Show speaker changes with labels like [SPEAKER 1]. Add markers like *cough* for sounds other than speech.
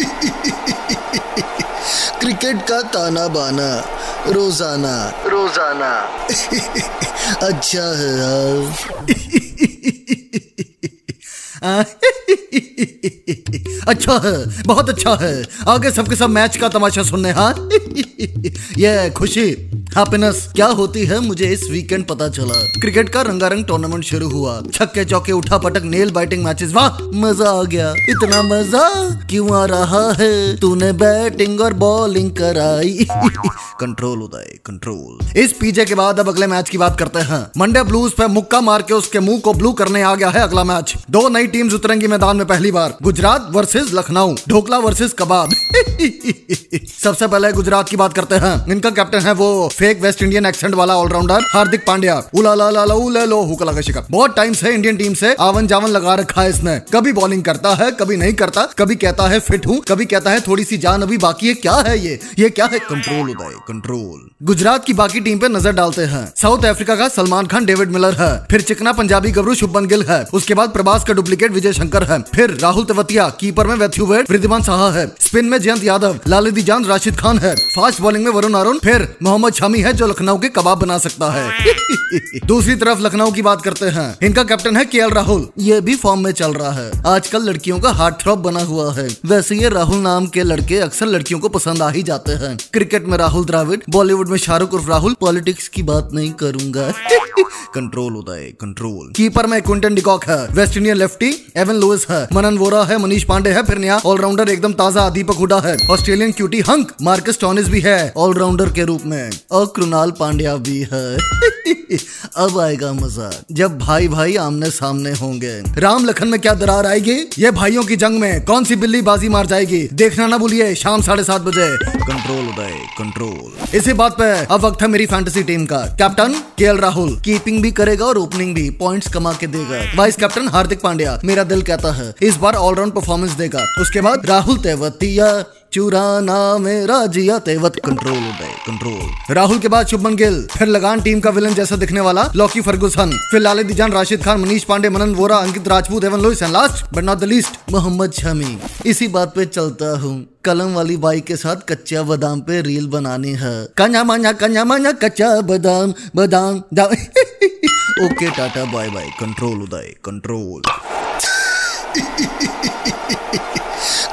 [SPEAKER 1] *laughs* Cricket का ताना बाना रोज़ाना। रोज़ाना। *laughs* अच्छा है यार। *laughs*
[SPEAKER 2] अच्छा है बहुत अच्छा है। आगे सबके सब मैच का तमाशा सुनने हाँ? ये खुशी। हैप्पीनेस क्या होती है मुझे इस वीकेंड पता चला। क्रिकेट का रंगारंग टूर्नामेंट शुरू हुआ। छक्के चौके उठा पटक नेल बाइटिंग मैचेस वाह, मज़ा आ गया। इतना मज़ा क्यों आ रहा है? तूने बैटिंग और बॉलिंग कराई। *laughs* कंट्रोल उदय कंट्रोल इस पीजे के बाद अब अगले मैच की बात करते हैं। मंडे ब्लूज पे मुक्का मार के उसके मुँह को ब्लू करने आ गया है अगला मैच दो नई टीम्स उतरेंगी मैदान में पहली बार। गुजरात वर्सेस लखनऊ, ढोकला वर्सेस कबाब। *laughs* सबसे पहले गुजरात की बात करते हैं। इनका कैप्टन है वो फेक वेस्ट इंडियन एक्सेंट वाला ऑलराउंडर हार्दिक पांड्या। उला ला ला ला लगा बहुत टाइम से इंडियन टीम से आवन जावन लगा रखा है इसने। कभी बॉलिंग करता है, कभी नहीं करता, कभी कहता है फिट हूँ, कभी कहता है थोड़ी सी जान अभी बाकी है, क्या है ये? ये क्या है? कंट्रोल उदय कंट्रोल गुजरात की बाकी टीम पे नज़र डालते हैं। साउथ अफ्रीका का सलमान खान डेविड मिलर है। फिर चिकना पंजाबी गबरू शुभन गिल है। उसके बाद प्रभास का डुप्लीकेट विजय शंकर है। फिर राहुल तेवतिया कीपर में वैथ्यू वेड वृद्धिमान साहा है। स्पिन में जयंत यादव, लालिदी जान, राशिद खान है। फास्ट बॉलिंग में वरुण अरुण, फिर मोहम्मद शमी है जो लखनऊ के कबाब बना सकता है। *laughs* दूसरी तरफ़ लखनऊ की बात करते हैं। इनका कैप्टन है के राहुल। ये भी फॉर्म में चल रहा है। आजकल लड़कियों का हार्ट थ्रॉप बना हुआ है। वैसे ये राहुल नाम के लड़के अक्सर लड़कियों को पसंद आ ही जाते हैं। क्रिकेट में राहुल द्राविड, बॉलीवुड में शाहरुख उर्फ़ राहुल, पॉलिटिक्स की बात नहीं करूँगा। *laughs* Control Uday control. कीपर में क्विंटन डिकॉक है, West Indian lefty Evin Lewis है, मनन वोरा है, मनीष पांडे है, फिर नया ऑलराउंडर एकदम ताज़ा दीपक हुडा है। Australian cutie hunk, Marcus Stoinis भी है, ऑलराउंडर के रूप में। और कृणाल पांड्या भी है। *laughs* अब आएगा मज़ा। जब भाई भाई आमने सामने होंगे। राम लखन में क्या दरार आएगी? ये भाइयों की जंग में कौन सी बिल्ली बाजी मार जाएगी? देखना ना भूलिए, शाम साढ़े सात बजे। Control Uday, control. इसी बात पे अब वक्त है मेरी फैंटेसी टीम का। कैप्टन के राहुल कीपिंग भी करेगा और ओपनिंग भी पॉइंट्स कमा के देगा। वाइस कैप्टन हार्दिक पांड्या, मेरा दिल कहता है, इस बार ऑलराउंड परफॉर्मेंस देगा। उसके बाद राहुल तेवतिया। चुराना मेरा जिया तेवत कंट्रोल उदय कंट्रोल राहुल के बाद शुभमन गिल, फिर लगान टीम का विलन जैसा दिखने वाला, लॉकी फर्गुसन। फिर लाले दिजान, राशिद खान, मनीष पांडे, मनन Vohra, Ankit Rajput, Evin Lewis and last but not the least Mohammed Shami. इसी बात पे चलता हूँ, कलम वाली बाई के साथ कच्चा बादाम पे रील बनानी है। कन्या मान्या कन्या मान्या, कच्चा बादाम बादाम *laughs* okay, tata, bye bye control Uday control